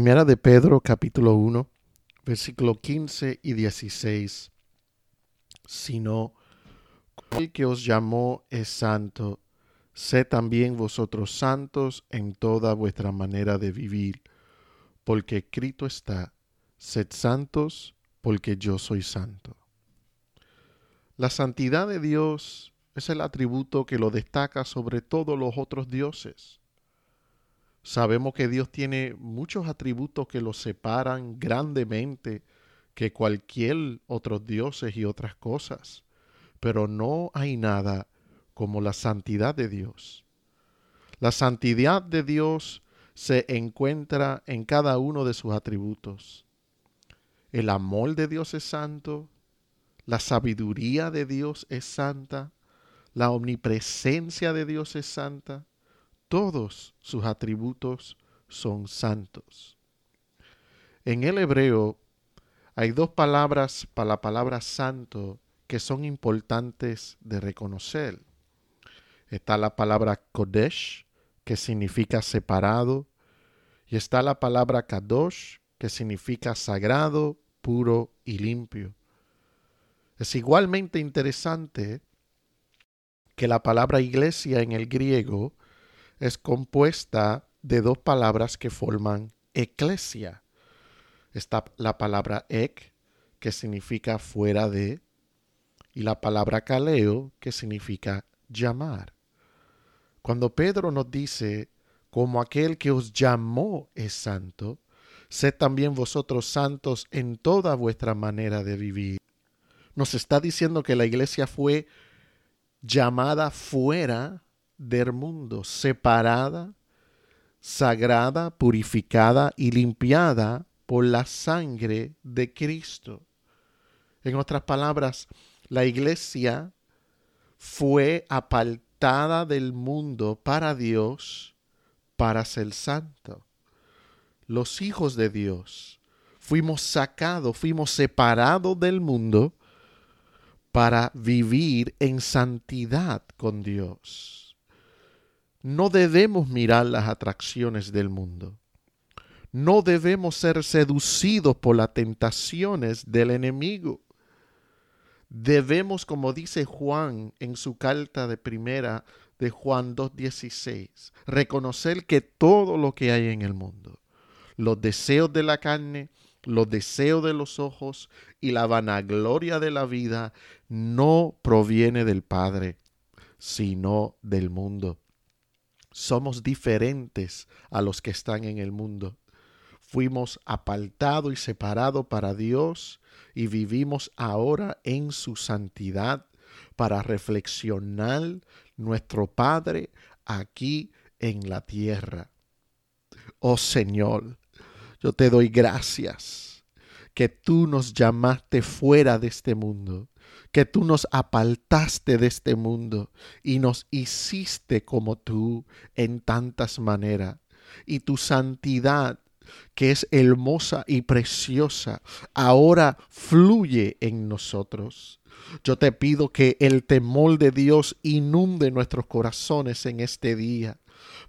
Primera de Pedro capítulo 1, versículo 15 y 16. Sino, el que os llamó es santo, sé también vosotros santos en toda vuestra manera de vivir, porque escrito está, sed santos porque yo soy santo. La santidad de Dios es el atributo que lo destaca sobre todos los otros dioses. Sabemos que Dios tiene muchos atributos que lo separan grandemente que cualquier otro dioses y otras cosas, pero no hay nada como la santidad de Dios. La santidad de Dios se encuentra en cada uno de sus atributos. El amor de Dios es santo, la sabiduría de Dios es santa, la omnipresencia de Dios es santa, todos sus atributos son santos. En el hebreo hay dos palabras para la palabra santo que son importantes de reconocer. Está la palabra Kodesh, que significa separado, y está la palabra Kadosh, que significa sagrado, puro y limpio. Es igualmente interesante que la palabra iglesia en el griego es compuesta de dos palabras que forman eclesia. Está la palabra ek, que significa fuera de, y la palabra kaleo, que significa llamar. Cuando Pedro nos dice, como aquel que os llamó es santo, sed también vosotros santos en toda vuestra manera de vivir. Nos está diciendo que la iglesia fue llamada fuera del mundo, separada, sagrada, purificada y limpiada por la sangre de Cristo. En otras palabras, la iglesia fue apartada del mundo para Dios, para ser santo. Los hijos de Dios fuimos sacados, fuimos separados del mundo para vivir en santidad con Dios no debemos mirar las atracciones del mundo. No debemos ser seducidos por las tentaciones del enemigo. Debemos, como dice Juan en su carta de primera de Juan 2.16, reconocer que todo lo que hay en el mundo, los deseos de la carne, los deseos de los ojos y la vanagloria de la vida, no proviene del Padre, sino del mundo somos diferentes a los que están en el mundo. Fuimos apartados y separados para Dios y vivimos ahora en su santidad para reflexionar nuestro Padre aquí en la tierra. Oh Señor, yo te doy gracias que tú nos llamaste fuera de este mundo que tú nos apartaste de este mundo y nos hiciste como tú en tantas maneras. Y tu santidad, que es hermosa y preciosa, ahora fluye en nosotros. Yo te pido que el temor de Dios inunde nuestros corazones en este día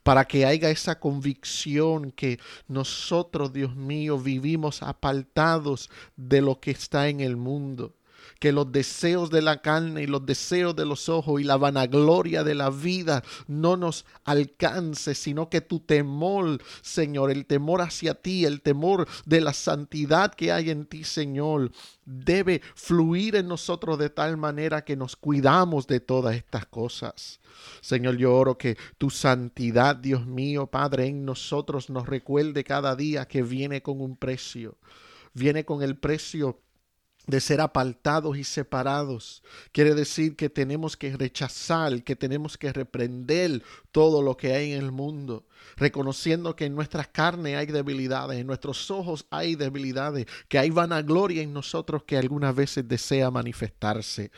para que haya esa convicción que nosotros, Dios mío, vivimos apartados de lo que está en el mundo que los deseos de la carne y los deseos de los ojos y la vanagloria de la vida no nos alcance, sino que tu temor, Señor, el temor hacia ti, el temor de la santidad que hay en ti, Señor, debe fluir en nosotros de tal manera que nos cuidamos de todas estas cosas. Señor, yo oro que tu santidad, Dios mío, Padre, en nosotros nos recuerde cada día que viene con un precio. Viene con el precio de ser apartados y separados. Quiere decir que tenemos que rechazar, que tenemos que reprender todo lo que hay en el mundo, reconociendo que en nuestras carnes hay debilidades, en nuestros ojos hay debilidades, que hay vanagloria en nosotros que algunas veces desea manifestarse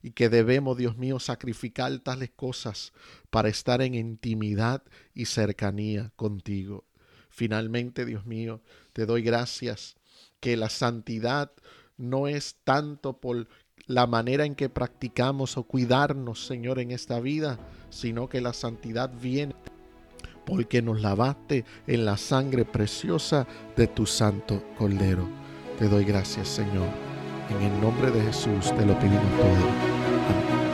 y que debemos, Dios mío, sacrificar tales cosas para estar en intimidad y cercanía contigo. Finalmente, Dios mío, te doy gracias que la santidad no es tanto por la manera en que practicamos o cuidarnos, Señor, en esta vida, sino que la santidad viene porque nos lavaste en la sangre preciosa de tu santo Cordero. Te doy gracias, Señor. En el nombre de Jesús te lo pedimos todo. Amén.